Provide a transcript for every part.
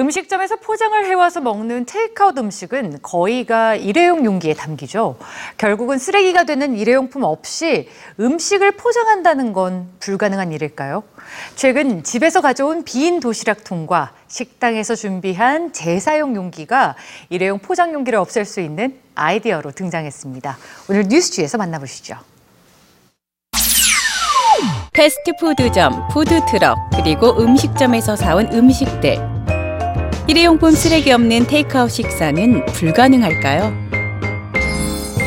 음식점에서 포장을 해와서 먹는 테이크아웃 음식은 거의가 일회용 용기에 담기죠. 결국은 쓰레기가 되는 일회용품 없이 음식을 포장한다는 건 불가능한 일일까요? 최근 집에서 가져온 빈 도시락통과 식당에서 준비한 재사용 용기가 일회용 포장 용기를 없앨 수 있는 아이디어로 등장했습니다. 오늘 뉴스주에서 만나보시죠. 패스트푸드점, 푸드트럭, 그리고 음식점에서 사온 음식들. 일회용품 쓰레기 없는 테이크아웃 식사는 불가능할까요?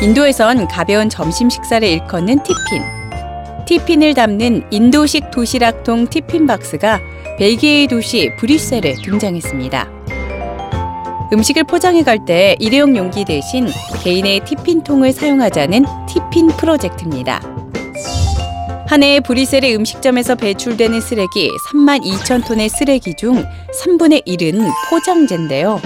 인도에선 가벼운 점심 식사를 일컫는 티핀. 티핀을 담는 인도식 도시락통 티핀 박스가 벨기에의 도시 브뤼셀에 등장했습니다. 음식을 포장해 갈 때 일회용 용기 대신 개인의 티핀통을 사용하자는 티핀 프로젝트입니다. 한해 브뤼셀의 음식점에서 배출되는 쓰레기 3만 2천 톤의 쓰레기 중 3분의 1은 포장재인데요.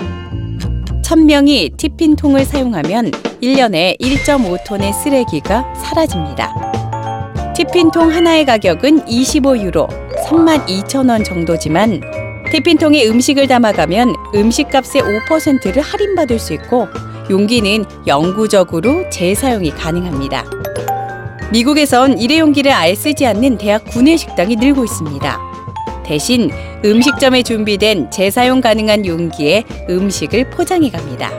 1000명이 티핀통을 사용하면 1년에 1.5톤의 쓰레기가 사라집니다. 티핀통 하나의 가격은 25유로, 3만 2천 원 정도지만 티핀통에 음식을 담아가면 음식값의 5%를 할인받을 수 있고 용기는 영구적으로 재사용이 가능합니다. 미국에선 일회용기를 아예 쓰지 않는 대학 구내 식당이 늘고 있습니다. 대신 음식점에 준비된 재사용 가능한 용기에 음식을 포장해 갑니다.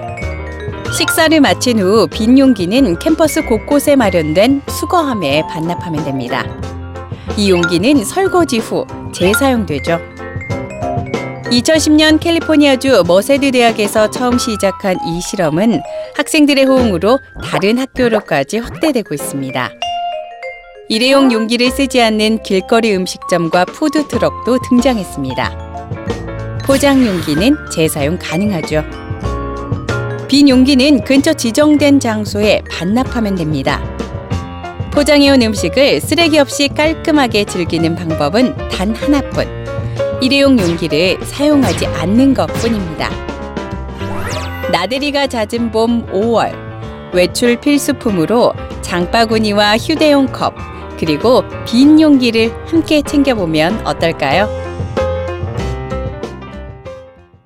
식사를 마친 후 빈 용기는 캠퍼스 곳곳에 마련된 수거함에 반납하면 됩니다. 이 용기는 설거지 후 재사용되죠. 2010년 캘리포니아주 머세드 대학에서 처음 시작한 이 실험은 학생들의 호응으로 다른 학교로까지 확대되고 있습니다. 일회용 용기를 쓰지 않는 길거리 음식점과 푸드트럭도 등장했습니다. 포장 용기는 재사용 가능하죠. 빈 용기는 근처 지정된 장소에 반납하면 됩니다. 포장해온 음식을 쓰레기 없이 깔끔하게 즐기는 방법은 단 하나뿐. 일회용 용기를 사용하지 않는 것 뿐입니다. 나들이가 잦은 봄 5월. 외출 필수품으로 장바구니와 휴대용 컵, 그리고 빈 용기를 함께 챙겨보면 어떨까요?